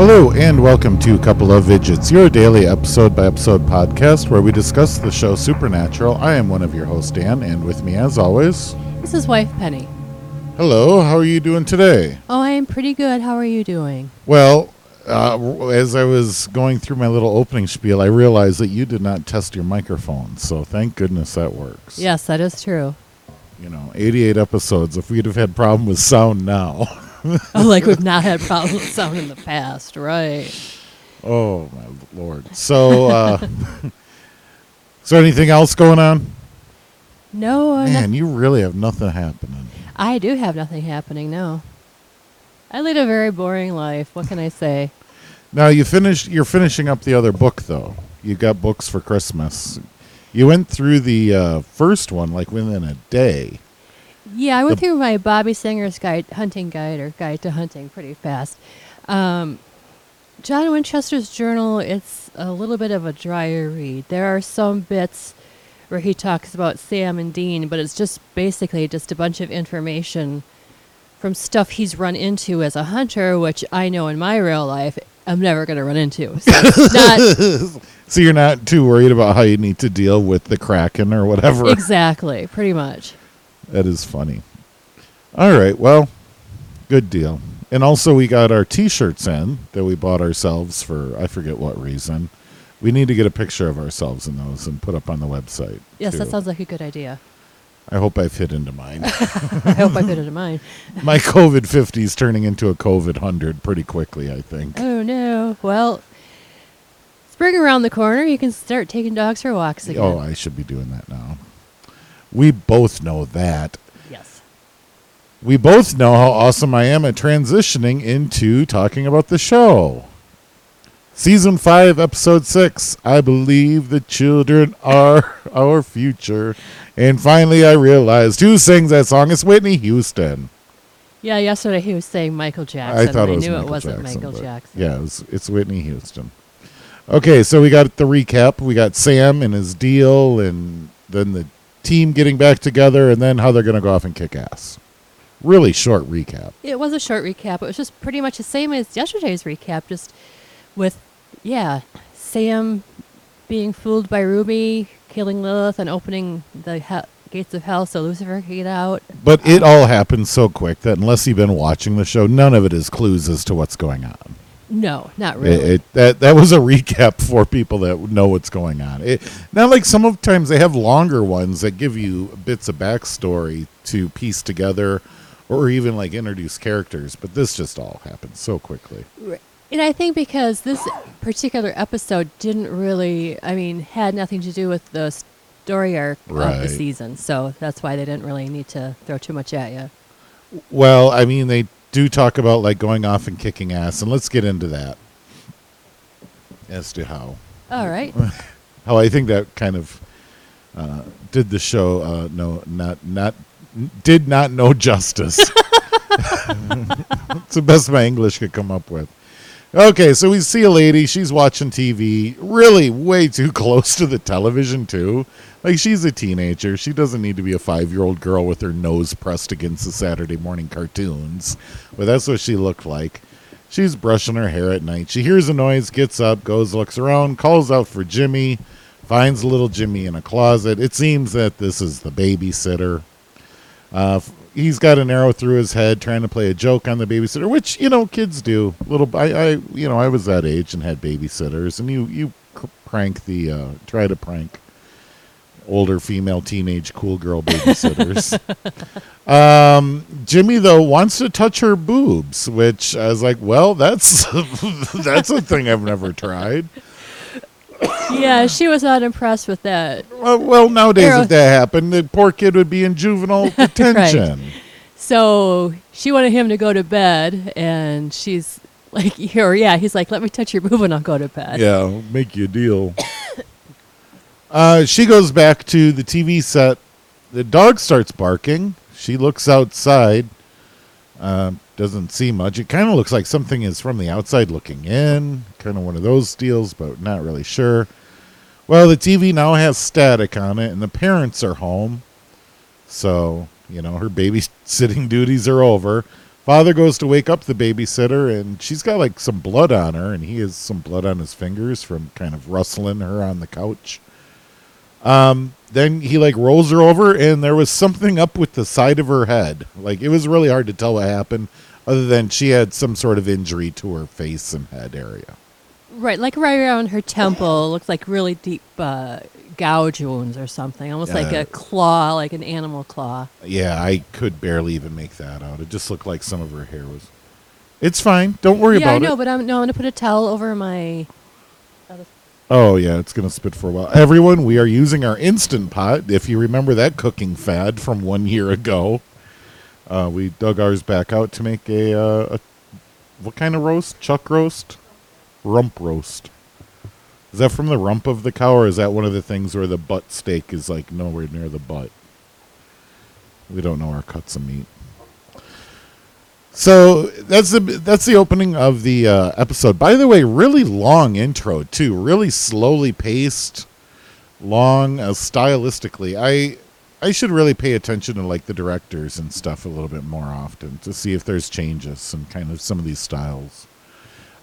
Hello, and welcome to Couple of Idgets, your daily episode by episode podcast where we discuss the show Supernatural. I am one of your hosts, Dan, and with me, as always, This is wife Penny. hello, how are you doing today? Oh, I am pretty good. How are you doing? Well, uh, as I was going through my little opening spiel, I realized that you did not test your microphone, so thank goodness that works. Yes, that is true. You know, 88 episodes. If we'd have had problem with sound now, like we've not had problems with sound in the past, right? oh my lord. So, uh, is there anything else going on? No, uh, no- Man, you really have nothing happening. I do have nothing happening. No, I lead a very boring life. What can I say? Now you finished. You're finishing up the other book, though. You got books for Christmas. You went through the uh, first one like within a day. Yeah, I went The- through my Bobby Singer's guide, hunting guide or guide to hunting pretty fast. Um, John Winchester's journal, it's a little bit of a drier read. There are some bits where he talks about Sam and Dean, but it's just basically just a bunch of information from stuff he's run into as a hunter, which I know in my real life I'm never going to run into. So it's not So you're not too worried about how you need to deal with the kraken or whatever. exactly, pretty much. That is funny. All right, well, good deal. And also, we got our T-shirts in that we bought ourselves for I forget what reason. We need to get a picture of ourselves in those and put up on the website. Yes, that sounds like a good idea. I hope I fit into mine. I hope I fit it in mine. My COVID 50 is turning into a COVID 100 pretty quickly, I think. Oh no. Well, spring around the corner, you can start taking dogs for walks again. Oh, I should be doing that now. We both know that. yes. We both know how awesome I am at transitioning into talking about the show. Season 5, Episode 6 I believe the children are our future. And finally, I realized who sings that song? It's Whitney Houston. Yeah, yesterday he was saying Michael Jackson. I thought it was knew Michael it wasn't Jackson, Michael Jackson. Yeah, it was, it's Whitney Houston. Okay, so we got the recap. We got Sam and his deal, and then the team getting back together, and then how they're going to go off and kick ass. Really short recap. It was a short recap. It was just pretty much the same as yesterday's recap, just with, yeah, Sam being fooled by Ruby, killing Lilith, and opening the he- gates of hell so Lucifer could get out. But it all happened so quick that unless you've been watching the show, none of it is clues as to what's going on. No, not really. It, that that was a recap for people that know what's going on. It, not like some of times they have longer ones that give you bits of backstory to piece together, or even like introduce characters. But this just all happened so quickly. And I think because this particular episode didn't really, I mean, had nothing to do with the story arc of the season. So that's why they didn't really need to throw too much at you. Well, I mean, they do talk about like going off and kicking ass, and let's get into that as to how All right. how I think that kind of uh, did the show uh, no not not did not know justice. it's the best my English could come up with. Okay, so we see a lady. She's watching TV, really way too close to the television too. Like she's a teenager. She doesn't need to be a five-year-old girl with her nose pressed against the Saturday morning cartoons. But that's what she looked like. She's brushing her hair at night. She hears a noise, gets up, goes, looks around, calls out for Jimmy, finds little Jimmy in a closet. It seems that this is the babysitter. Uh, he's got an arrow through his head, trying to play a joke on the babysitter, which you know kids do. Little, I, I, you know, I was that age and had babysitters, and you you prank the, uh, try to prank older female teenage cool girl babysitters. um, Jimmy though wants to touch her boobs, which I was like, well, that's that's a thing I've never tried. yeah, she was not impressed with that. Well, well nowadays Arrow- if that happened, the poor kid would be in juvenile detention. So she wanted him to go to bed, and she's like, or yeah, he's like, let me touch your boob and I'll go to bed. Yeah, I'll make you a deal. Uh, she goes back to the TV set. The dog starts barking. She looks outside. Uh, doesn't see much. It kind of looks like something is from the outside looking in. Kind of one of those deals, but not really sure. Well, the TV now has static on it, and the parents are home. So, you know, her babysitting duties are over. Father goes to wake up the babysitter, and she's got like some blood on her, and he has some blood on his fingers from kind of rustling her on the couch. Um, then he like rolls her over, and there was something up with the side of her head. Like it was really hard to tell what happened, other than she had some sort of injury to her face and head area. Right, like right around her temple, looks like really deep uh, gouge wounds or something, almost like a claw, like an animal claw. Yeah, I could barely even make that out. It just looked like some of her hair was. It's fine. Don't worry yeah, I about know, it. but I'm no, I'm gonna put a towel over my. Oh yeah, it's gonna spit for a while. Everyone, we are using our instant pot. If you remember that cooking fad from one year ago, uh, we dug ours back out to make a, uh, a what kind of roast? Chuck roast, rump roast. Is that from the rump of the cow, or is that one of the things where the butt steak is like nowhere near the butt? We don't know our cuts of meat. So that's the that's the opening of the uh, episode. By the way, really long intro too. Really slowly paced, long uh, stylistically. I I should really pay attention to like the directors and stuff a little bit more often to see if there's changes and kind of some of these styles.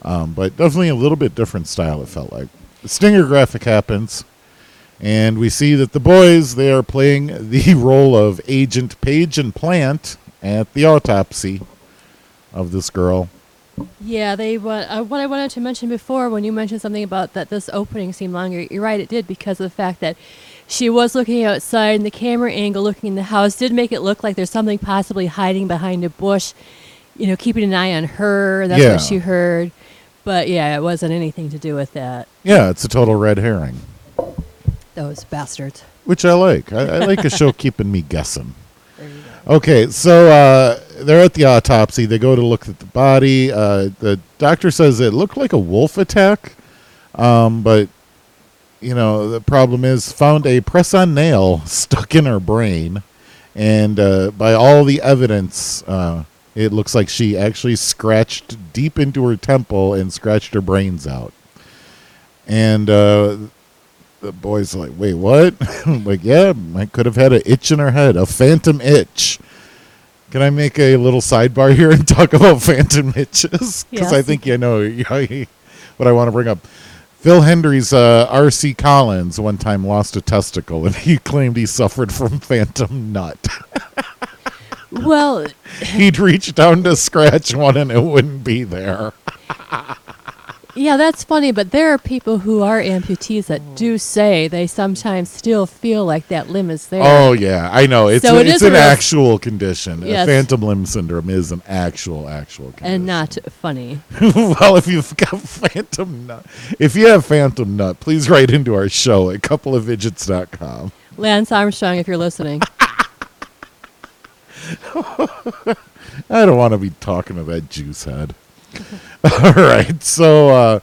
Um, but definitely a little bit different style. It felt like the stinger graphic happens, and we see that the boys they are playing the role of Agent Page and Plant at the autopsy of this girl. Yeah, they what uh, what I wanted to mention before when you mentioned something about that this opening seemed longer. You're right, it did because of the fact that she was looking outside and the camera angle looking in the house did make it look like there's something possibly hiding behind a bush. You know, keeping an eye on her. That's Yeah. what she heard. But yeah, it wasn't anything to do with that. Yeah, it's a total red herring, Those bastards. which I like. I, I like a show keeping me guessing. There you go. Okay, so uh, they're at the autopsy. They go to look at the body. Uh, the doctor says it looked like a wolf attack, um, but you know the problem is found a press-on nail stuck in her brain, and uh, by all the evidence, uh, it looks like she actually scratched deep into her temple and scratched her brains out. And uh, the boy's like, "Wait, what?" Like, yeah, I could have had an itch in her head, a phantom itch. Can I make a little sidebar here and talk about phantom itches? Because I think you know what I want to bring up. Phil Hendrie's uh, R.C. Collins one time lost a testicle, and he claimed he suffered from phantom nut. Well, He'd reach down to scratch one, and it wouldn't be there. Yeah, that's funny, but there are people who are amputees that oh. do say they sometimes still feel like that limb is there. Oh yeah, I know. It's So a- it it's an real- actual condition. Yes. Phantom limb syndrome is an actual actual condition. and not funny. well, if you've got phantom nut, if you have phantom nut, please write into our show at coupleofidgets.com. Lance Armstrong, if you're listening. I don't want to be talking to that juice head. All right, so uh,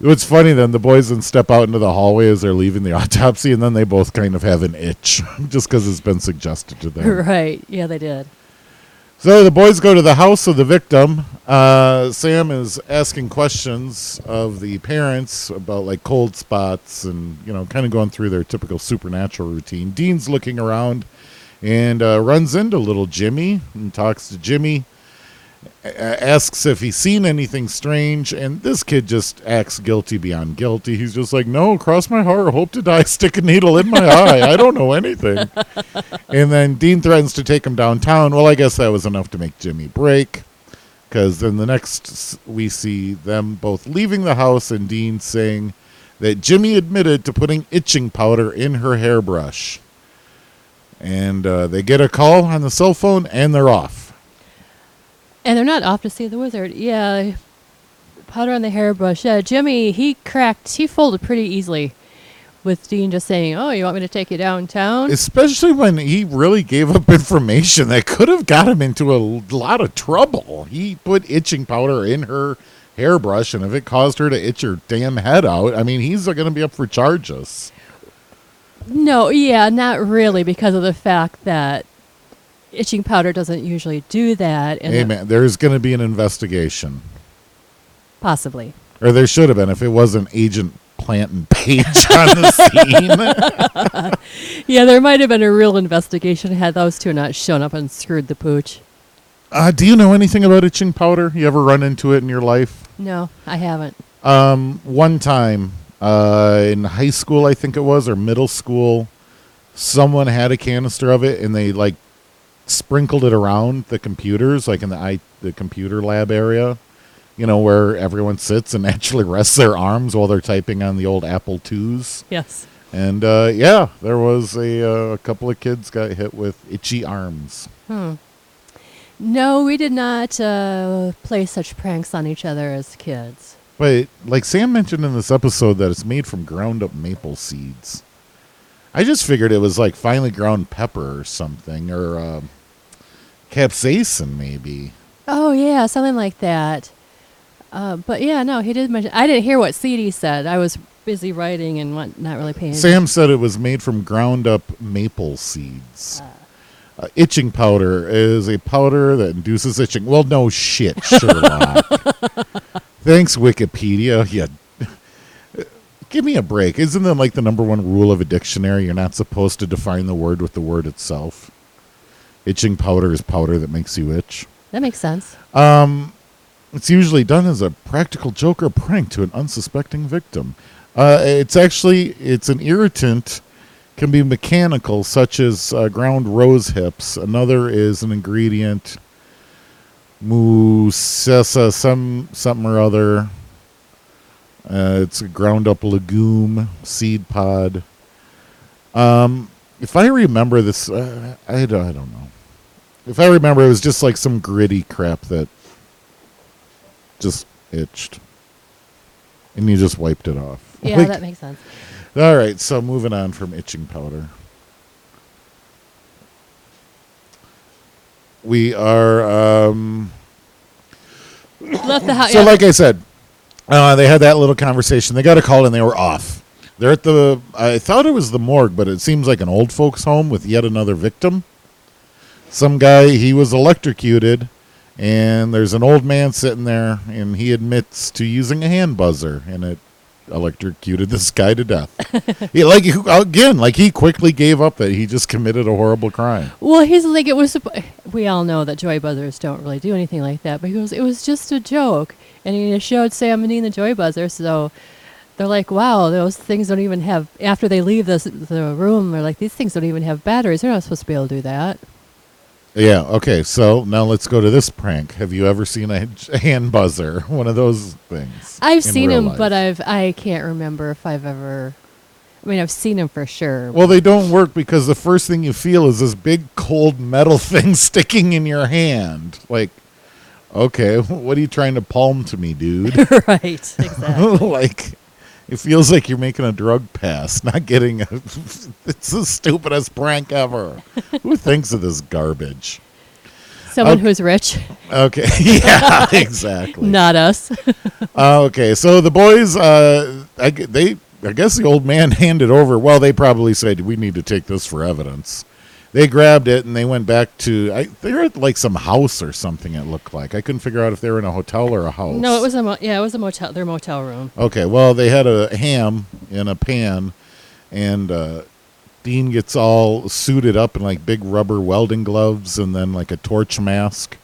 what's funny then? The boys then step out into the hallway as they're leaving the autopsy, and then they both kind of have an itch just because it's been suggested to them. right. Yeah, they did. So the boys go to the house of the victim. Uh, Sam is asking questions of the parents about like cold spots and you know kind of going through their typical supernatural routine. Dean's looking around and uh, runs into little Jimmy and talks to Jimmy. Asks if he's seen anything strange, and this kid just acts guilty beyond guilty. He's just like, "No, cross my heart, hope to die, stick a needle in my eye. I don't know anything." and then Dean threatens to take him downtown. Well, I guess that was enough to make Jimmy break. Because then the next we see them both leaving the house and Dean saying that Jimmy admitted to putting itching powder in her hairbrush. And uh, they get a call on the cell phone and they're off. And they're not off to see the wizard. Yeah. Powder on the hairbrush. Yeah, Jimmy, he cracked, he folded pretty easily with Dean just saying, Oh, you want me to take you downtown? Especially when he really gave up information that could have got him into a lot of trouble. He put itching powder in her hairbrush, and if it caused her to itch her damn head out, I mean, he's going to be up for charges. no, yeah, not really, because of the fact that itching powder doesn't usually do that. And Hey, man, there's going to be an investigation. Possibly. Or there should have been if it wasn't Agent Plant and Page on the scene. Yeah, there might have been a real investigation had those two not shown up and screwed the pooch. Uh, do you know anything about itching powder? You ever run into it in your life? No, I haven't. Um, one time uh, in high school, I think it was, or middle school, someone had a canister of it, and they like sprinkled it around the computers, like in the I, the computer lab area. You know where everyone sits and actually rests their arms while they're typing on the old Apple IIs. Yes. And uh, yeah, there was a, uh, a couple of kids got hit with itchy arms. Hmm. No, we did not uh, play such pranks on each other as kids. But like Sam mentioned in this episode, that it's made from ground up maple seeds. I just figured it was like finely ground pepper or something, or uh, capsaicin maybe. Oh yeah, something like that. Uh, but yeah, no, he did mention. I didn't hear what CD said. I was busy writing and what, not really paying. Sam said it was made from ground up maple seeds. Uh, itching powder is a powder that induces itching. Well, no shit, Sherlock. Thanks, Wikipedia. Yeah. Give me a break. Isn't that like the number one rule of a dictionary? You're not supposed to define the word with the word itself. Itching powder is powder that makes you itch. That makes sense. Um, it's usually done as a practical joke or prank to an unsuspecting victim. Uh, it's actually it's an irritant, can be mechanical, such as uh, ground rose hips. Another is an ingredient, musessa, some something or other. Uh, it's a ground up legume seed pod. Um, if I remember this, uh, I, don't, I don't know. If I remember, it was just like some gritty crap that just itched, and you just wiped it off. Yeah, Like- that makes sense. all right, so moving on from itching powder. We are um Left the house. so like I said, uh, they had that little conversation. They got a call and they were off. They're at the I thought it was the morgue, but it seems like an old folks home with yet another victim. Some guy he was electrocuted and there's an old man sitting there and he admits to using a hand buzzer and it electrocuted this guy to death. he, like again, like he quickly gave up that he just committed a horrible crime. Well, he's like it was. We all know that joy buzzers don't really do anything like that, but he goes, it was just a joke, and he showed Sam and Dean the joy buzzer. So they're like, wow, those things don't even have. After they leave this the room, they're like, these things don't even have batteries. They're not supposed to be able to do that. Yeah. Okay. So now let's go to this prank. Have you ever seen a a hand buzzer? One of those things. I've seen them, life? but I've I can't remember if I've ever. I mean, I've seen them for sure. Well, they don't work because the first thing you feel is this big cold metal thing sticking in your hand. Like, okay, what are you trying to palm to me, dude? right, exactly. like, it feels like you're making a drug pass, not getting a. it's the stupidest prank ever. Who thinks of this garbage? Someone Okay. who's rich, Okay, yeah, exactly. not us. Uh, okay, so the boys, uh, I, they, I guess the old man handed over. Well, they probably said we need to take this for evidence. They grabbed it and they went back to. I, they were at like some house or something. It looked like I couldn't figure out if they were in a hotel or a house. no, it was a mo- yeah, it was a motel. Their motel room. Okay, well, they had a ham in a pan, and uh, Dean gets all suited up in like big rubber welding gloves and then like a torch mask,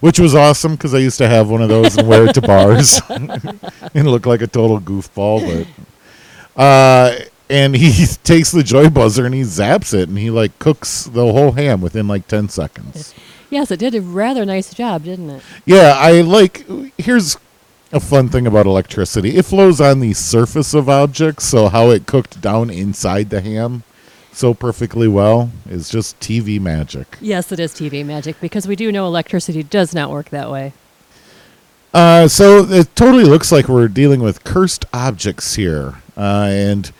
which was awesome because I used to have one of those and wear it to bars and look like a total goofball. But uh, and he takes the joy buzzer and he zaps it and he like cooks the whole ham within like ten seconds. Yes, it did a rather nice job, didn't it? Yeah, I like. Here's a fun thing about electricity it flows on the surface of objects, so how it cooked down inside the ham so perfectly well is just TV magic. Yes, it is TV magic because we do know electricity does not work that way. Uh, so it totally looks like we're dealing with cursed objects here. Uh, and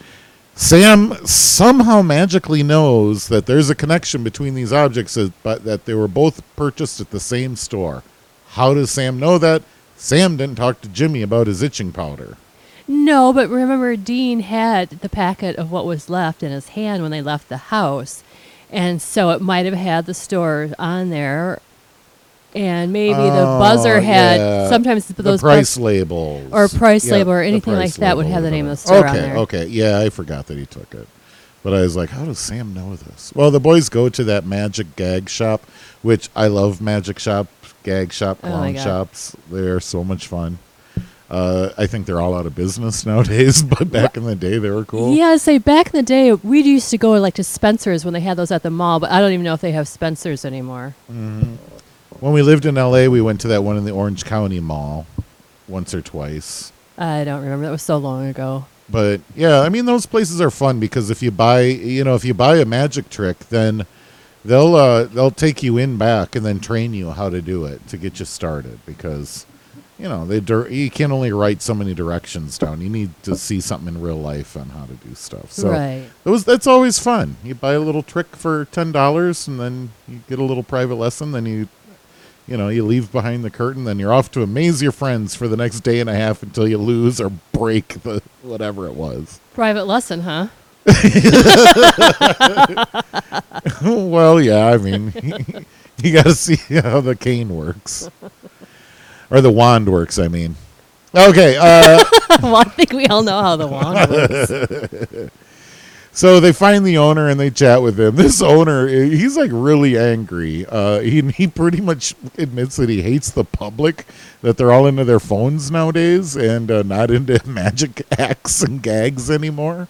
Sam somehow magically knows that there's a connection between these objects, but that they were both purchased at the same store. How does Sam know that? Sam didn't talk to Jimmy about his itching powder. No, but remember, Dean had the packet of what was left in his hand when they left the house. And so it might have had the store on there. And maybe the Oh, buzzer had yeah. sometimes the those price buzz- labels or price Yeah, label or anything like that would have the name of the store on okay, there. Okay, yeah, I forgot that he took it. But I was like, how does Sam know this? Well, the boys go to that magic gag shop, which I love magic shop, gag shop, Oh clown God. shops. They're so much fun. Uh, I think they're all out of business nowadays, but back in the day, they were cool. Yeah, say back in the day, we used to go like to Spencer's when they had those at the mall, but I don't even know if they have Spencer's anymore. When we lived in LA, we went to that one in the Orange County Mall once or twice. I don't remember. That was so long ago. But yeah, I mean those places are fun because if you buy, you know, if you buy a magic trick, then they'll uh, they'll take you in back and then train you how to do it to get you started because you know they dir- you can only write so many directions down. You need to see something in real life on how to do stuff. So right. those that's always fun. You buy a little trick for ten dollars and then you get a little private lesson. Then you you know you leave behind the curtain. Then you're off to amaze your friends for the next day and a half until you lose or break the whatever it was. Private lesson, huh? well, yeah, I mean, you got to see how the cane works, or the wand works. I mean, okay. Uh, well, I think we all know how the wand works. So they find the owner and they chat with him. This owner, he's like really angry. Uh, he he pretty much admits that he hates the public, that they're all into their phones nowadays and uh, not into magic acts and gags anymore.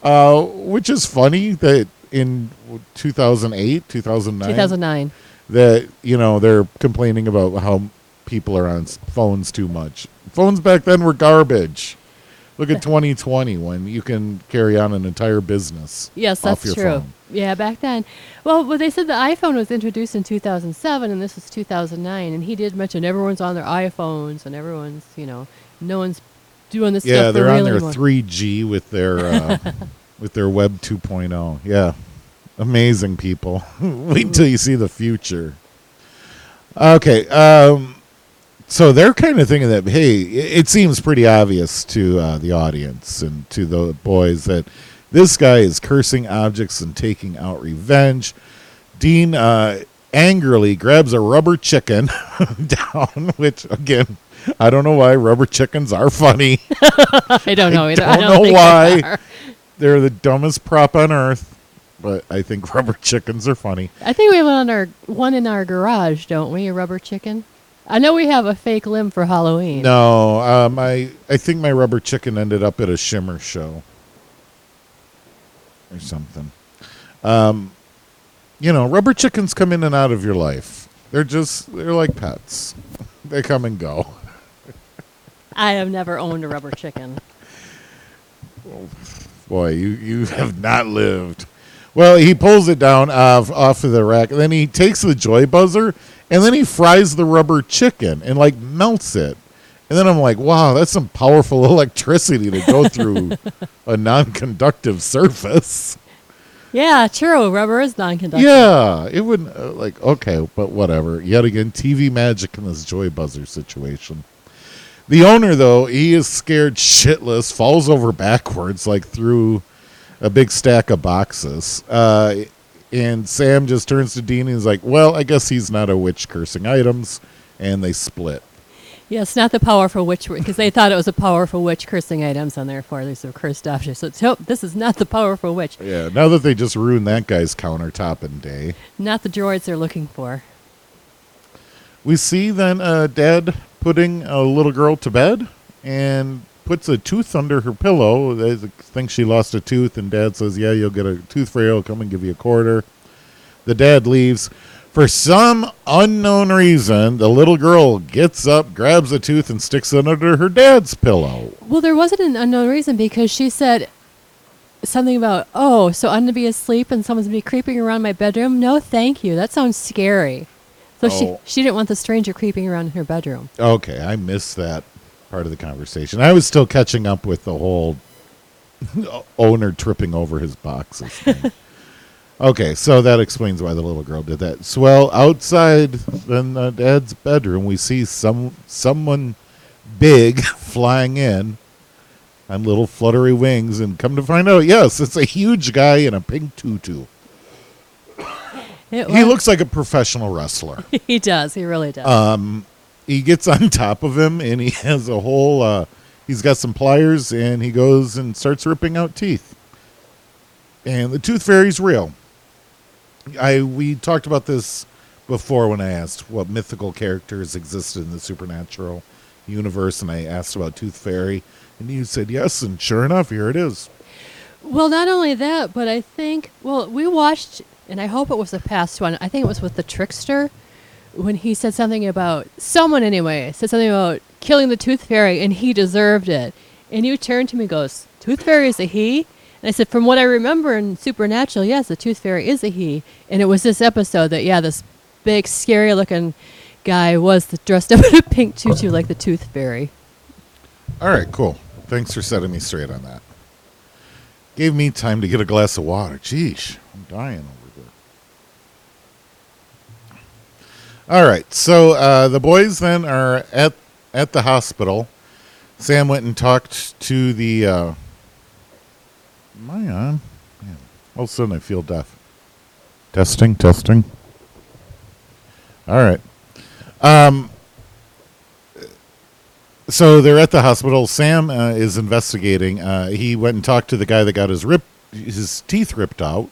Uh, which is funny that in 2008, 2009, 2009. that you know they're complaining about how people are on phones too much. Phones back then were garbage. Look at 2020 when you can carry on an entire business. Yes, off that's your true. phone. Yeah, back then. Well, but they said the iPhone was introduced in 2007 and this was 2009 and he did mention everyone's on their iPhones and everyone's, you know, no one's doing this Yeah, they're on their anymore. 3G with their uh, with their Web 2.0. Yeah, amazing people. Wait till you see the future. Okay, um, so they're kind of thinking that hey, it, it seems pretty obvious to uh, the audience and to the boys that this guy is cursing objects and taking out revenge. Dean uh, angrily grabs a rubber chicken down, which again. I don't know why rubber chickens are funny. I don't know either. I don't don't know think why. they are. They're the dumbest prop on earth, but I think rubber chickens are funny. I think we have one, on our, one in our garage, don't we? A rubber chicken? I know we have a fake limb for Halloween. No, um, I I think my rubber chicken ended up at a shimmer show or something. Um, you know, rubber chickens come in and out of your life. They're just they're like pets. They come and go. I have never owned a rubber chicken. Boy, you you have not lived. Well, he pulls it down off off of the rack, and then he takes the joy buzzer, and then he fries the rubber chicken and like melts it. And then I'm like, wow, that's some powerful electricity to go through a non-conductive surface. Yeah, true. Rubber is non-conductive. Yeah, it would uh, like okay, but whatever. Yet again, TV magic in this joy buzzer situation. The owner, though, he is scared shitless, falls over backwards like through a big stack of boxes. Uh, and Sam just turns to Dean and he's like, "Well, I guess he's not a witch cursing items," and they split. Yes, not the powerful witch, because they thought it was a powerful witch cursing items, and therefore these are cursed objects. So, so this is not the powerful witch, Yeah, now that they just ruined that guy's countertop and day. not the droids they're looking for. We see then uh, Dad putting a little girl to bed and puts a tooth under her pillow. They think she lost a tooth, and Dad says, "Yeah, you'll get a tooth fairy. will come and give you a quarter." The dad leaves. For some unknown reason, the little girl gets up, grabs a tooth, and sticks it under her dad's pillow. Well, there wasn't an unknown reason because she said something about, oh, so I'm going to be asleep and someone's going to be creeping around my bedroom? No, thank you. That sounds scary. So Oh. she, she didn't want the stranger creeping around in her bedroom. Okay, I missed that part of the conversation. I was still catching up with the whole owner tripping over his boxes. okay, so that explains why the little girl did that. So, well, outside in uh, Dad's bedroom, we see some someone big flying in on little fluttery wings, and come to find out, yes, it's a huge guy in a pink tutu. He looks like a professional wrestler. he does. He really does. um, he gets on top of him and he has a whole uh, he's got some pliers and he goes and starts ripping out teeth and the tooth fairy's real. I we talked about this before when I asked what mythical characters existed in the supernatural universe, and I asked about Tooth Fairy, and you said yes, and sure enough, here it is. Well, not only that, but I think well, we watched, and I hope it was the past one. I think it was with the trickster when he said something about someone anyway said something about killing the tooth fairy, and he deserved it. And you turned to me, and goes, "Tooth fairy is a he." And I said, "From what I remember in Supernatural, yes, the tooth fairy is a he." And it was this episode that yeah, this big, scary-looking guy was the, dressed up in a pink tutu like the tooth fairy. All right, cool. Thanks for setting me straight on that. Gave me time to get a glass of water. Jeesh, I'm dying over here. All right, so uh, the boys then are at at the hospital. Sam went and talked to the. Uh, am I on? Man, all of a sudden I feel deaf. Testing, testing. All right. Um, so they're at the hospital. Sam uh, is investigating. Uh, he went and talked to the guy that got his rip, his teeth ripped out,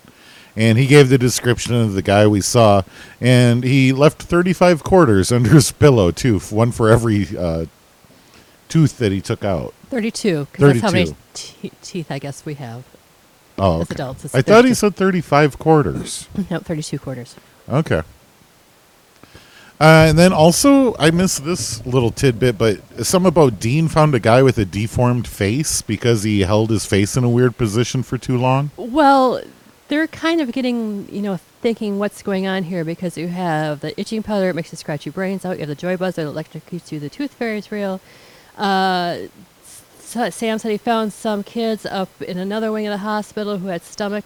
and he gave the description of the guy we saw. And he left thirty-five quarters under his pillow too, one for every uh, tooth that he took out. Thirty-two, because that's how many 32. te- teeth I guess we have. Oh, As adults, it's I thought he said thirty-five quarters. No, thirty-two quarters. Okay. Uh, and then also, I missed this little tidbit, but some about Dean found a guy with a deformed face because he held his face in a weird position for too long. Well, they're kind of getting, you know, thinking what's going on here because you have the itching powder, it makes you scratch your brains out. You have the joy buzz that electrocutes you. The tooth fairy is real. Uh, Sam said he found some kids up in another wing of the hospital who had stomach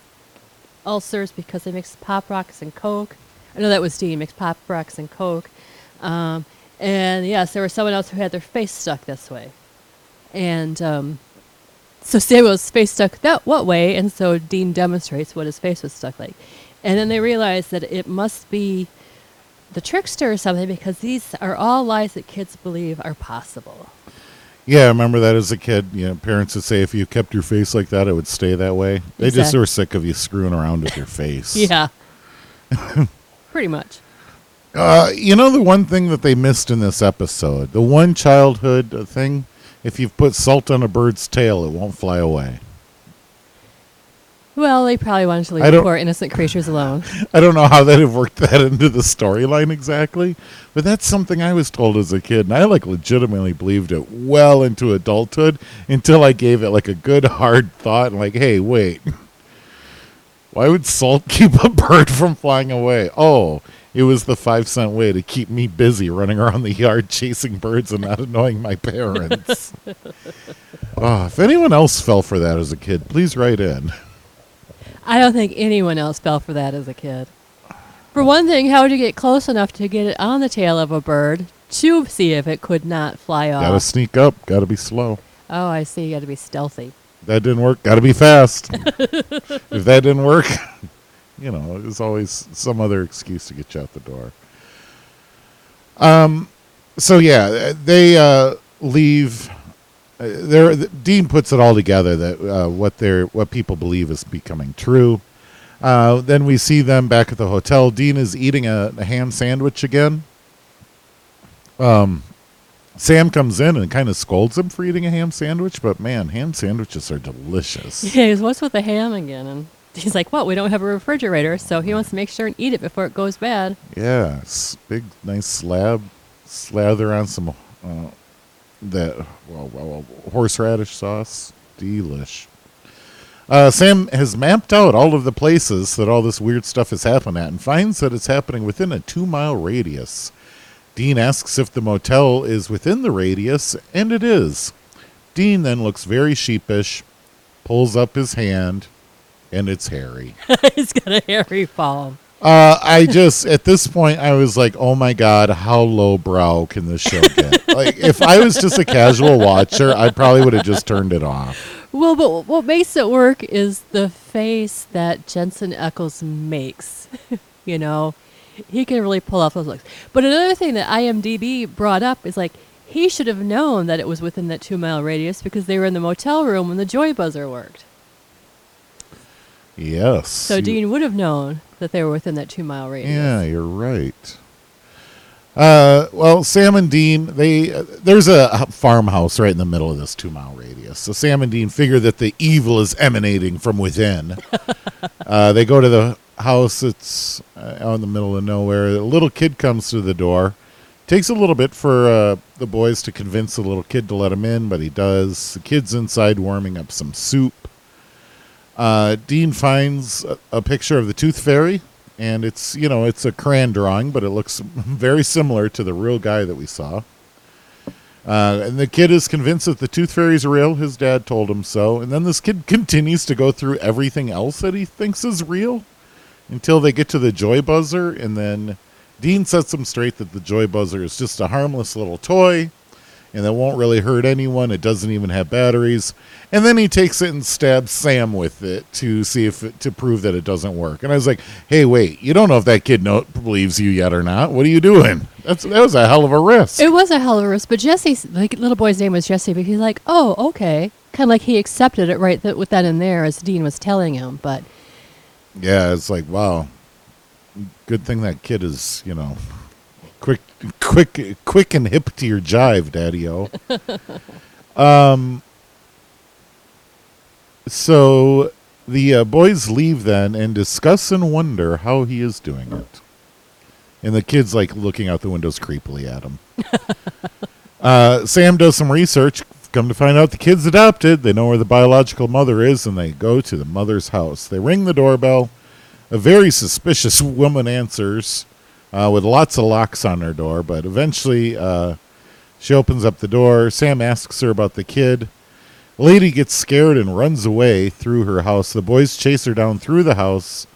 ulcers because they mixed pop rocks and coke. I know that was Dean mixed pop rocks and coke. Um, and yes, there was someone else who had their face stuck this way. And um, so Samuel's face stuck that what way, and so Dean demonstrates what his face was stuck like. And then they realize that it must be the trickster or something because these are all lies that kids believe are possible. Yeah, I remember that as a kid. You know, parents would say if you kept your face like that, it would stay that way. They just were sick of you screwing around with your face. Yeah. Pretty much. Uh, you know the one thing that they missed in this episode, the one childhood thing. If you've put salt on a bird's tail, it won't fly away. Well, they probably wanted to leave the poor innocent creatures alone. I don't know how they'd have worked that into the storyline exactly, but that's something I was told as a kid, and I like legitimately believed it well into adulthood until I gave it like a good hard thought, and like, hey, wait, why would salt keep a bird from flying away? Oh, it was the five cent way to keep me busy running around the yard chasing birds and not annoying my parents. oh, if anyone else fell for that as a kid, please write in. I don't think anyone else fell for that as a kid. For one thing, how would you get close enough to get it on the tail of a bird to see if it could not fly off? Gotta sneak up, gotta be slow. oh, I see. You got to be stealthy. That didn't work. Got to be fast. if that didn't work, you know, there's always some other excuse to get you out the door. Um, so yeah, they uh, leave. Uh, there, Dean puts it all together that uh, what they're what people believe is becoming true. Uh, then we see them back at the hotel. Dean is eating a, a ham sandwich again. Um, Sam comes in and kind of scolds him for eating a ham sandwich, but man, ham sandwiches are delicious. Yeah, what's with the ham again? And he's like, what? We don't have a refrigerator, so he wants to make sure and eat it before it goes bad. Yeah, big nice slab, slather on some uh, that well, well, horseradish sauce, delish. Uh, Sam has mapped out all of the places that all this weird stuff has happened at, and finds that it's happening within a two-mile radius. Dean asks if the motel is within the radius, and it is. Dean then looks very sheepish, pulls up his hand, and it's Harry. he's got a hairy palm. Uh, I just at this point I was like, oh my god, how lowbrow can this show get? like, if I was just a casual watcher, I probably would have just turned it off. Well, but what makes it work is the face that Jensen Ackles makes. you know, he can really pull off those looks. But another thing that IMDb brought up is like he should have known that it was within that two mile radius because they were in the motel room when the joy buzzer worked. Yes. So you- Dean would have known that they were within that two mile radius. Yeah, you're right. Uh, well, Sam and Dean, they uh, there's a farmhouse right in the middle of this two mile radius. So Sam and Dean figure that the evil is emanating from within. uh, they go to the house. It's uh, out in the middle of nowhere. A little kid comes through the door. Takes a little bit for uh, the boys to convince the little kid to let him in, but he does. The kid's inside warming up some soup. Uh, Dean finds a, picture of the Tooth Fairy, and it's you know it's a crayon drawing, but it looks very similar to the real guy that we saw. Uh, and the kid is convinced that the Tooth Fairy's real. His dad told him so. And then this kid continues to go through everything else that he thinks is real until they get to the Joy Buzzer, and then Dean sets him straight that the Joy Buzzer is just a harmless little toy and that won't really hurt anyone. It doesn't even have batteries. And then he takes it and stabs Sam with it to see if it, to prove that it doesn't work. And I was like, "Hey, wait! You don't know if that kid know, believes you yet or not. What are you doing? That's that was a hell of a risk." It was a hell of a risk, but Jesse's like little boy's name was Jesse, but he's like, oh, okay, kind of like he accepted it right th- with that in there as Dean was telling him. But yeah, it's like, wow. Good thing that kid is, you know, quick, quick, quick and hip to your jive, Daddy-O. um. So the uh, boys leave then and discuss and wonder how he is doing it. And the kid's like looking out the windows creepily at him. uh, Sam does some research. Come to find out the kid's adopted. They know where the biological mother is and they go to the mother's house. They ring the doorbell. A very suspicious woman answers uh, with lots of locks on her door, but eventually uh, she opens up the door. Sam asks her about the kid. Lady gets scared and runs away through her house. The boys chase her down through the house.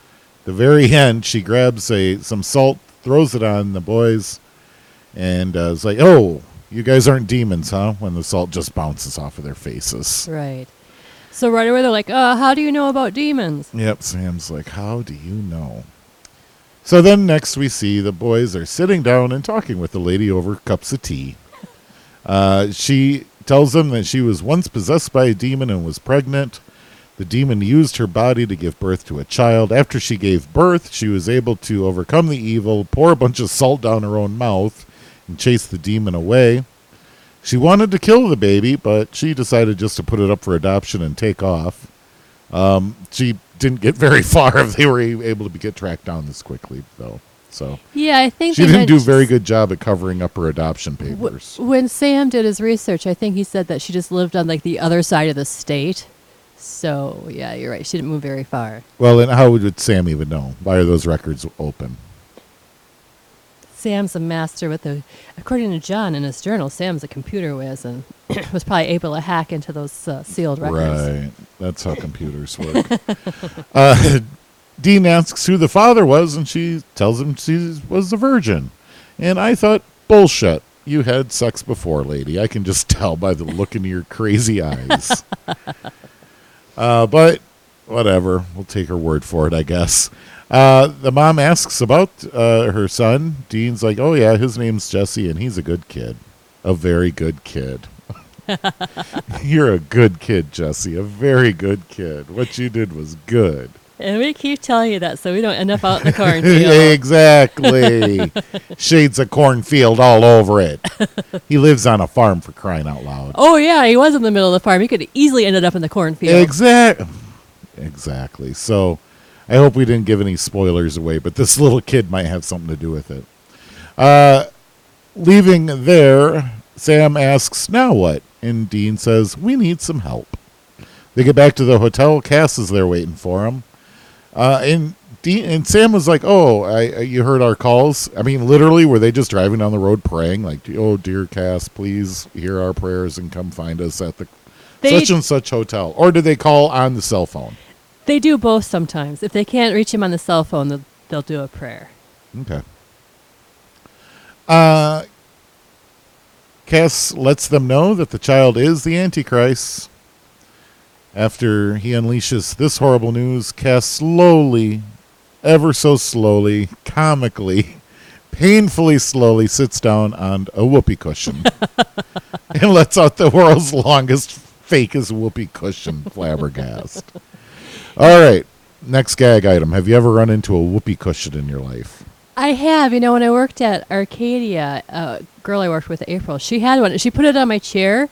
The very end, she grabs a some salt, throws it on the boys, and uh, is like, "Oh, you guys aren't demons, huh?" When the salt just bounces off of their faces. right. So right away they're like, uh, how do you know about demons? Yep, Sam's like, How do you know? So then next we see the boys are sitting down and talking with the lady over cups of tea. Uh, she tells them that she was once possessed by a demon and was pregnant. The demon used her body to give birth to a child. After she gave birth, she was able to overcome the evil, pour a bunch of salt down her own mouth, and chase the demon away. She wanted to kill the baby, but she decided just to put it up for adoption and take off. Um, she didn't get very far if they were able to get tracked down this quickly, though. So Yeah, I think she didn't do a very good job at covering up her adoption W- papers. when Sam did his research, I think he said that she just lived on like the other side of the state. So yeah, you're right. She didn't move very far. Well, and how would Sam even know? Why are those records open? Sam's a master with the, according to John in his journal, Sam's a computer whiz and was probably able to hack into those uh, sealed records. Right. That's how computers work. uh, Dean asks who the father was, and she tells him she was a virgin. And I thought, bullshit. You had sex before, lady. I can just tell by the look in your crazy eyes. uh, but whatever. We'll take her word for it, I guess. Uh, the mom asks about uh, her son. Dean's like, oh, yeah, his name's Jesse, and he's a good kid. A very good kid. You're a good kid, Jesse. A very good kid. What you did was good. And we keep telling you that so we don't end up out in the cornfield. exactly. Shades of cornfield all over it. He lives on a farm for crying out loud. oh yeah, he was in the middle of the farm. He could have easily ended up in the cornfield. Exact. Exactly. So, I hope we didn't give any spoilers away, but this little kid might have something to do with it. Uh, leaving there, Sam asks, "Now what?" And Dean says, "We need some help." They get back to the hotel. Cass is there waiting for him. Uh, and Dean and Sam was like, "Oh, I, I- you heard our calls? I mean, literally, were they just driving down the road praying, like, oh, dear Cass, please hear our prayers and come find us at the They- such and such hotel?" Or did they call on the cell phone? They do both sometimes. If they can't reach him on the cell phone, they'll, they'll do a prayer. Okay. Uh, Cass lets them know that the child is the Antichrist. After he unleashes this horrible news, Cass slowly, ever so slowly, comically, painfully slowly sits down on a whoopee cushion and lets out the world's longest, fakest whoopee cushion flabbergast. All right. next gag item. Have you ever run into a whoopee cushion in your life? I have. You know, when I worked at Arcadia, a girl I worked with, April, she had one. She put it on my chair,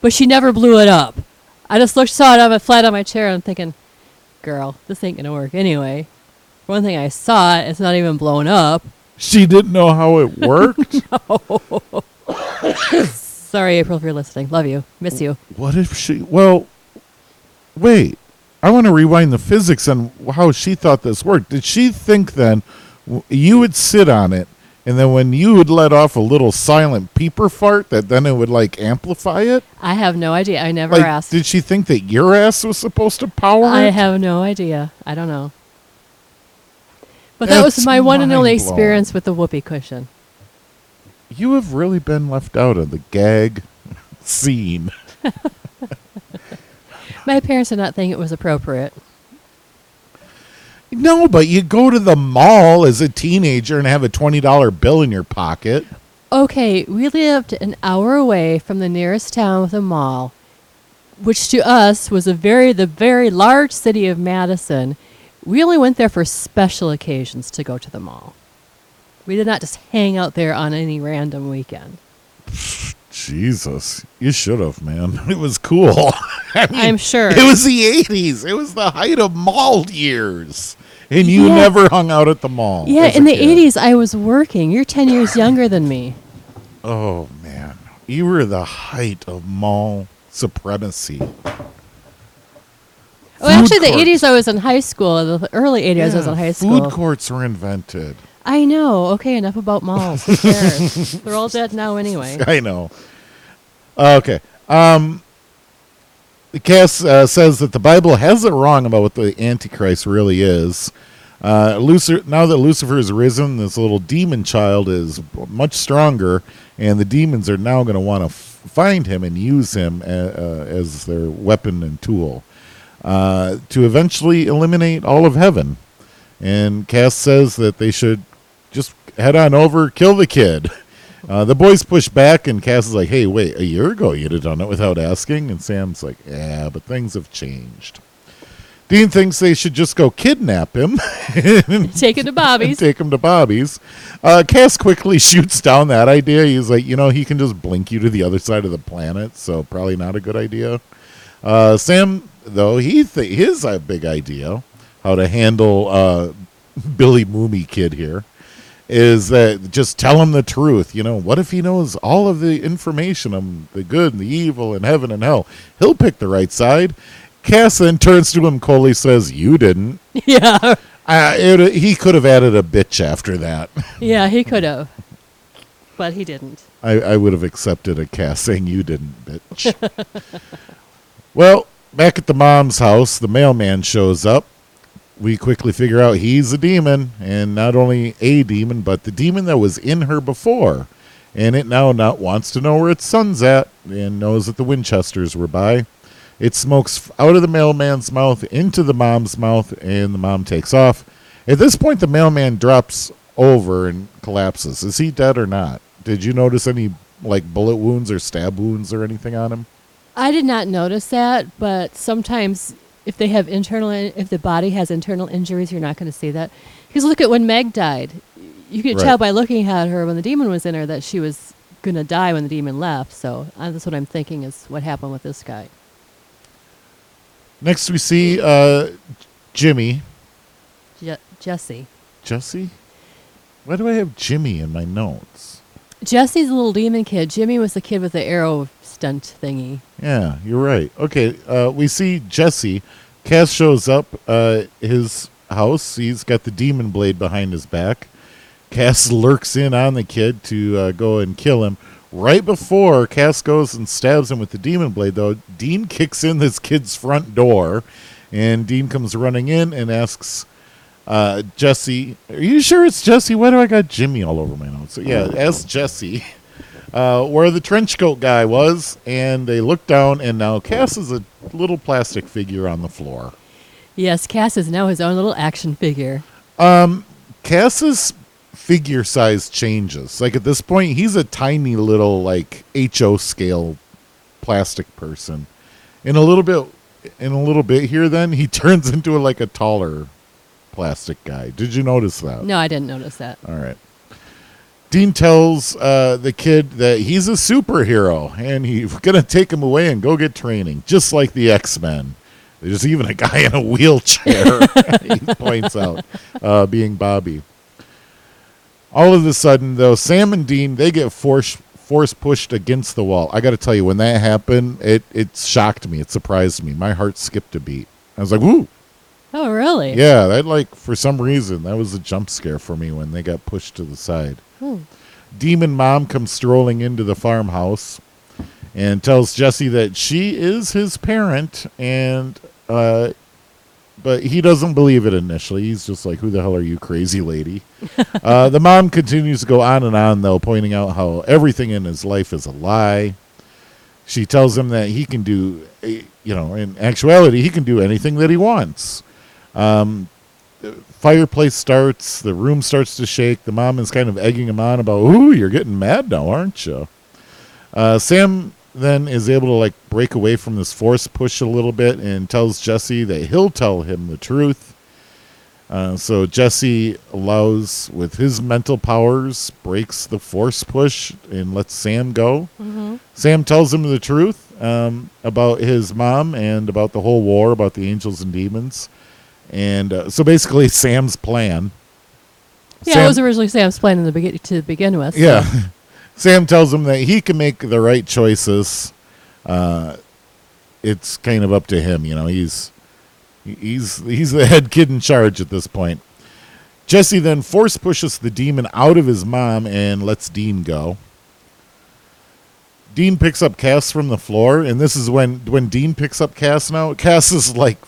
but she never blew it up. I just looked, saw it on my flat on my chair, and I'm thinking, girl, this ain't gonna work anyway. One thing I saw, it's not even blown up. She didn't know how it worked. Sorry, April, if you're listening. Love you. Miss you. what if she? Well, wait. I want to rewind the physics on how she thought this worked. Did she think then you would sit on it, and then when you would let off a little silent peeper fart, that then it would like amplify it? I have no idea. I never Like, asked. did she think that your ass was supposed to power I it? have no idea. I don't know. But that was my one and only experience with the whoopee cushion. You have really been left out of the gag scene. My parents did not think it was appropriate. No, but you go to the mall as a teenager and have a twenty dollar bill in your pocket. Okay, we lived an hour away from the nearest town with a mall, which to us was a very the very large city of Madison. We only went there for special occasions to go to the mall. We did not just hang out there on any random weekend. Jesus, you should have, man. It was cool. I mean, I'm sure. It was the eighties. It was the height of mall years, and you Yeah. never hung out at the mall. yeah, in the kid. 80s I was working. You're 10 years younger than me. Oh man, you were the height of mall supremacy. Oh, actually, the 80s I was in high school. The early 80s I was in high school. Food courts were invented. I know. Okay, enough about malls. Who cares? They're all dead now anyway. I know. Okay. Um, Cass uh, says that the Bible has it wrong about what the Antichrist really is. Uh, Lucifer, now that Lucifer is risen, this little demon child is much stronger, and the demons are now going to want to f- find him and use him a, uh, as their weapon and tool uh, to eventually eliminate all of heaven. And Cass says that they should just head on over, kill the kid. Uh, the boys push back, and Cass is like, "Hey, wait! A year ago, you'd have done it without asking." And Sam's like, "Yeah, but things have changed." Dean thinks they should just go kidnap him and Take it to Bobby's. take him to Bobby's. Uh, Cass quickly shoots down that idea. He's like, you know, he can just blink you to the other side of the planet, so probably not a good idea. Uh, Sam, though, he th- his a big idea how to handle uh, Billy Mumy kid here is that just tell him the truth. You know, what if he knows all of the information on the good and the evil and heaven and hell? He'll pick the right side. Cass then turns to him coldly, says, "You didn't." yeah. Uh, it, he could have added a bitch after that. Yeah, he could have. But he didn't. I, I would have accepted a Cass saying you didn't, bitch. well, back at the mom's house, the mailman shows up. We quickly figure out he's a demon, and not only a demon, but the demon that was in her before. And it now not wants to know where its son's at, and knows that the Winchesters were by. It smokes out of the mailman's mouth into the mom's mouth, and the mom takes off. At this point, the mailman drops over and collapses. Is he dead or not? Did you notice any like bullet wounds or stab wounds or anything on him? I did not notice that, but sometimes if they have internal, if the body has internal injuries, you're not going to see that. Because look at when Meg died. You could Right. tell by looking at her when the demon was in her that she was going to die when the demon left. So uh, that's what I'm thinking is what happened with this guy. Next, we see uh, Jimmy. Je- Jesse. Jesse? Why do I have Jimmy in my notes? Jesse's a little demon kid. Jimmy was the kid with the arrow stunt thingy. Yeah, you're right. Okay, uh, we see Jesse. Cass shows up uh, his house. He's got the demon blade behind his back. Cass lurks in on the kid to uh, go and kill him. Right before Cass goes and stabs him with the demon blade, though, Dean kicks in this kid's front door, and Dean comes running in and asks uh, Jesse, "Are you sure it's Jesse? Why do I got Jimmy all over my notes?" So, yeah, ask Jesse uh, where the trench coat guy was, and they look down, and now Cass is a little plastic figure on the floor. Yes, Cass is now his own little action figure. Um, Cass's figure size changes. Like at this point, he's a tiny little like HO scale plastic person, In a little bit in a little bit here, then he turns into a, like a taller plastic guy. Did you notice that? No, I didn't notice that. All right. Dean tells uh, the kid that he's a superhero and he's going to take him away and go get training, just like the X Men. There's even a guy in a wheelchair, he points out, uh, being Bobby. All of a sudden, though, Sam and Dean, they get force, force pushed against the wall. I got to tell you, when that happened, it, it shocked me. It surprised me. My heart skipped a beat. I was like, woo. Oh, really? Yeah, that like, for some reason, that was a jump scare for me when they got pushed to the side. Hmm. Demon Mom comes strolling into the farmhouse and tells Jesse that she is his parent, and uh, but he doesn't believe it initially. He's just like, "Who the hell are you, crazy lady?" uh, the mom continues to go on and on, though, pointing out how everything in his life is a lie. She tells him that he can do, eh, you know, in actuality, he can do anything that he wants. Um, fireplace starts. The room starts to shake. The mom is kind of egging him on about, "Ooh, you're getting mad now, aren't you?" Uh, Sam then is able to like break away from this force push a little bit and tells Jesse that he'll tell him the truth. Uh, so Jesse allows, with his mental powers, breaks the force push and lets Sam go. hmm Sam tells him the truth um, about his mom and about the whole war, about the angels and demons. And uh, so basically, Sam's plan. Yeah, Sam- it was originally Sam's plan in the begin- to begin with. so- yeah. Sam tells him that he can make the right choices. Uh, it's kind of up to him, you know. He's he's he's the head kid in charge at this point. Jesse then force pushes the demon out of his mom and lets Dean go. Dean picks up Cass from the floor, and this is when when Dean picks up Cass now. Cass is like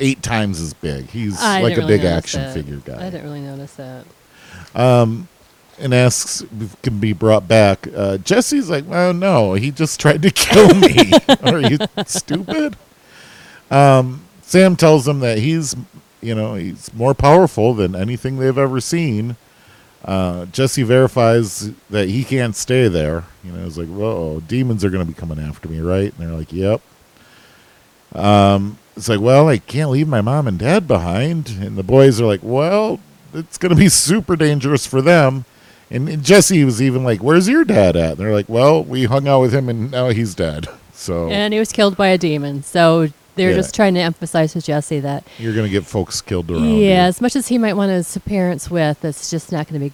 eight times as big. He's I like a really big action that. figure guy I didn't really notice that. um, and asks can be brought back. Uh, Jesse's like, "Well, no, he just tried to kill me. Are you stupid?" Um, Sam tells him that he's, you know, he's more powerful than anything they've ever seen. Uh, Jesse verifies that he can't stay there. You know, it's like, whoa, demons are going to be coming after me, right? And they're like, yep. Um, it's like, well, I can't leave my mom and dad behind. And the boys are like, well, it's going to be super dangerous for them. And, and Jesse was even like, where's your dad at? And they're like, well, we hung out with him and now he's dead. So And he was killed by a demon. So they're Yeah. just trying to emphasize to Jesse that, you're going to get folks killed around. you. yeah, as much as he might want his parents with, it's just not going to be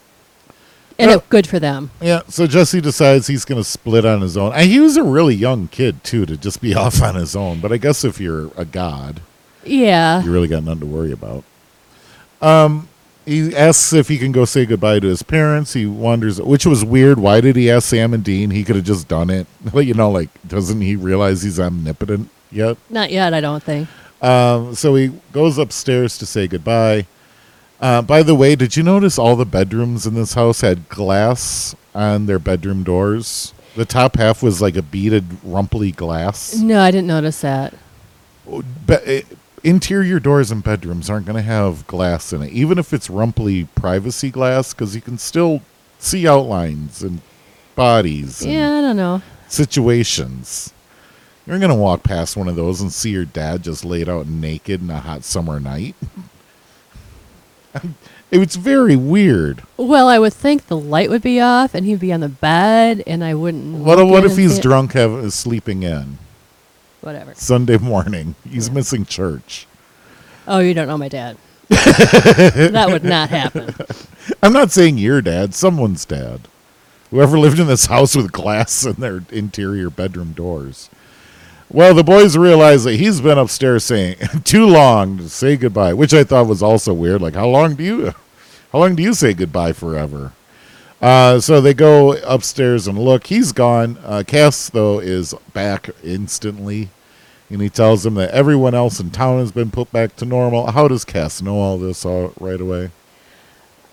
Yeah. good for them. Yeah, so Jesse decides he's going to split on his own. And he was a really young kid, too, to just be off on his own. But I guess if you're a god, Yeah. you really got nothing to worry about. Um, he asks if he can go say goodbye to his parents. He wonders, which was weird. Why did he ask Sam and Dean? He could have just done it. But you know, like, doesn't he realize he's omnipotent yet? Not yet, I don't think. Um, so he goes upstairs to say goodbye. Uh, by the way, did you notice all the bedrooms in this house had glass on their bedroom doors? The top half was like a beaded, rumply glass. No, I didn't notice that. Be- eh, interior doors in bedrooms aren't going to have glass in it, even if it's rumply privacy glass, because you can still see outlines and bodies and Yeah, I don't know. situations. You're going to walk past one of those and see your dad just laid out naked in a hot summer night. it was very weird. Well, I would think the light would be off and he'd be on the bed and I wouldn't. What, what if he's drunk, have, uh, sleeping in Whatever. Sunday morning? He's Yeah. missing church. Oh, you don't know my dad. that would not happen. I'm not saying your dad, someone's dad. Whoever lived in this house with glass in their interior bedroom doors. Well, the boys realize that he's been upstairs saying too long to say goodbye, which I thought was also weird. Like, how long do you, how long do you say goodbye forever? Uh, so they go upstairs and look. He's gone. Uh, Cass though is back instantly, and he tells them that everyone else in town has been put back to normal. How does Cass know all this all right away?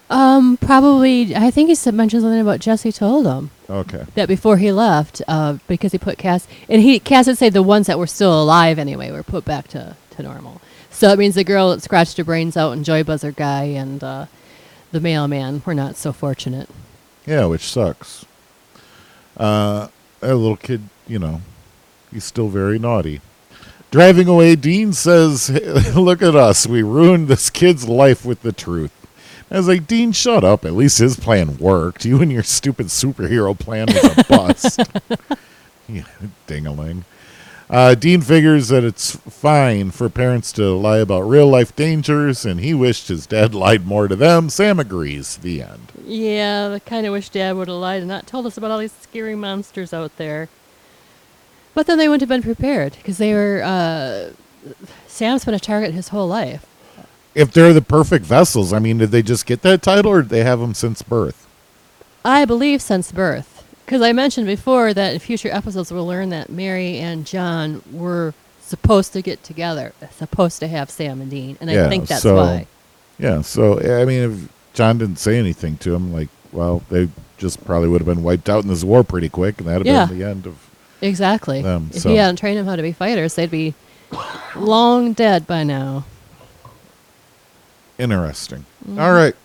Um, probably. I think he said mentioned something about Jesse told him Okay. that before he left, uh, because he put Cass and he Cass would say the ones that were still alive anyway were put back to to normal. So it means the girl that scratched her brains out and Joy Buzzer guy and uh, the mailman were not so fortunate. Yeah, which sucks. Uh, that little kid, you know, he's still very naughty. Driving away, Dean says, Look at us. We ruined this kid's life with the truth. I was like, Dean, shut up. At least his plan worked. You and your stupid superhero plan was a bust. yeah, dingaling. Uh, Dean figures that it's fine for parents to lie about real life dangers, and he wished his dad lied more to them. Sam agrees. The end. Yeah, I kind of wish Dad would have lied and not told us about all these scary monsters out there. But then they wouldn't have been prepared because they were. Uh, Sam's been a target his whole life. If they're the perfect vessels, I mean, did they just get that title, or did they have them since birth? I believe since birth. Because I mentioned before that in future episodes we'll learn that Mary and John were supposed to get together, supposed to have Sam and Dean, and Yeah, I think that's so- why. Yeah. So I mean, if John didn't say anything to him, like, well, they just probably would have been wiped out in this war pretty quick, and that'd have Yeah. been the end of. Exactly. them, if so- he hadn't trained them how to be fighters, they'd be long dead by now. Interesting. Mm-hmm. All right.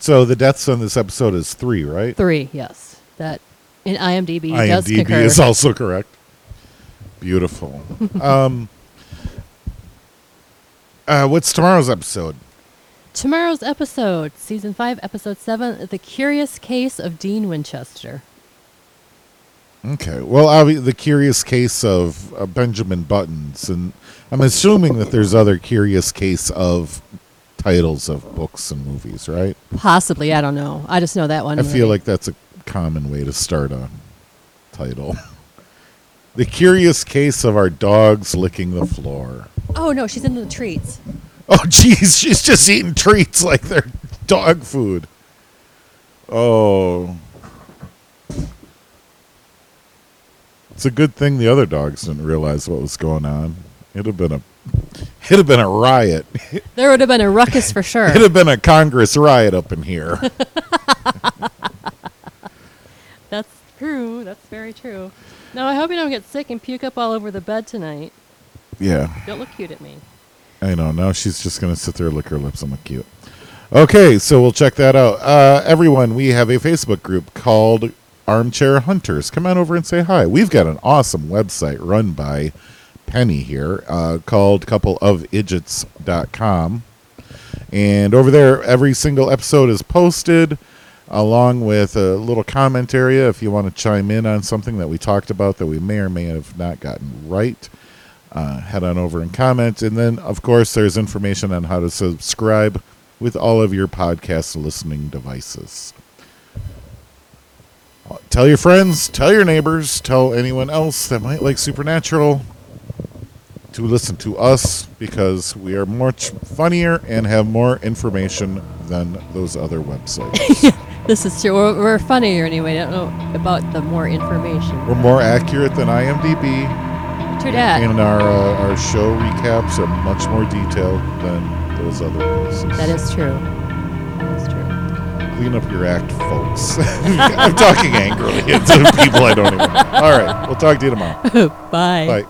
So the deaths on this episode is three, right? Three, yes. That in IMDb, IMDb is also correct. Beautiful. um, uh, what's tomorrow's episode? Tomorrow's episode, season five, episode seven, "The Curious Case of Dean Winchester." Okay. Well, obvi- the curious case of uh, Benjamin Buttons, and I'm assuming that there's other curious case of titles of books and movies, right? Possibly, I don't know. I just know that one. I movie. feel like that's a common way to start a title. the curious case of our dogs licking the floor. Oh no, she's into the treats. Oh, jeez, she's just eating treats like they're dog food. Oh. It's a good thing the other dogs didn't realize what was going on. It'd have been a it'd have been a riot. There would have been a ruckus for sure. It'd have been a Congress riot up in here. That's true. That's very true. Now I hope you don't get sick and puke up all over the bed tonight. yeah. Don't look cute at me. I know. Now she's just going to sit there, lick her lips, and look cute. Okay, so we'll check that out. Uh, everyone, we have a Facebook group called Armchair Hunters. Come on over and say hi. We've got an awesome website run by Penny here uh, called coupleofidiots.com. And over there, every single episode is posted along with a little comment area if you want to chime in on something that we talked about that we may or may have not gotten right uh, head on over and comment. And then, of course, there's information on how to subscribe with all of your podcast listening devices. Tell your friends, tell your neighbors, tell anyone else that might like Supernatural to listen to us because we are much funnier and have more information than those other websites. This is true. We're, we're funnier anyway. I don't know about the more information. We're more accurate than IMDb. True that. And our uh, our show recaps are much more detailed than those other places. That is true. That is true. Clean up your act, folks. I'm talking angrily to people I don't even know. All right, we'll talk to you tomorrow. Bye. Bye.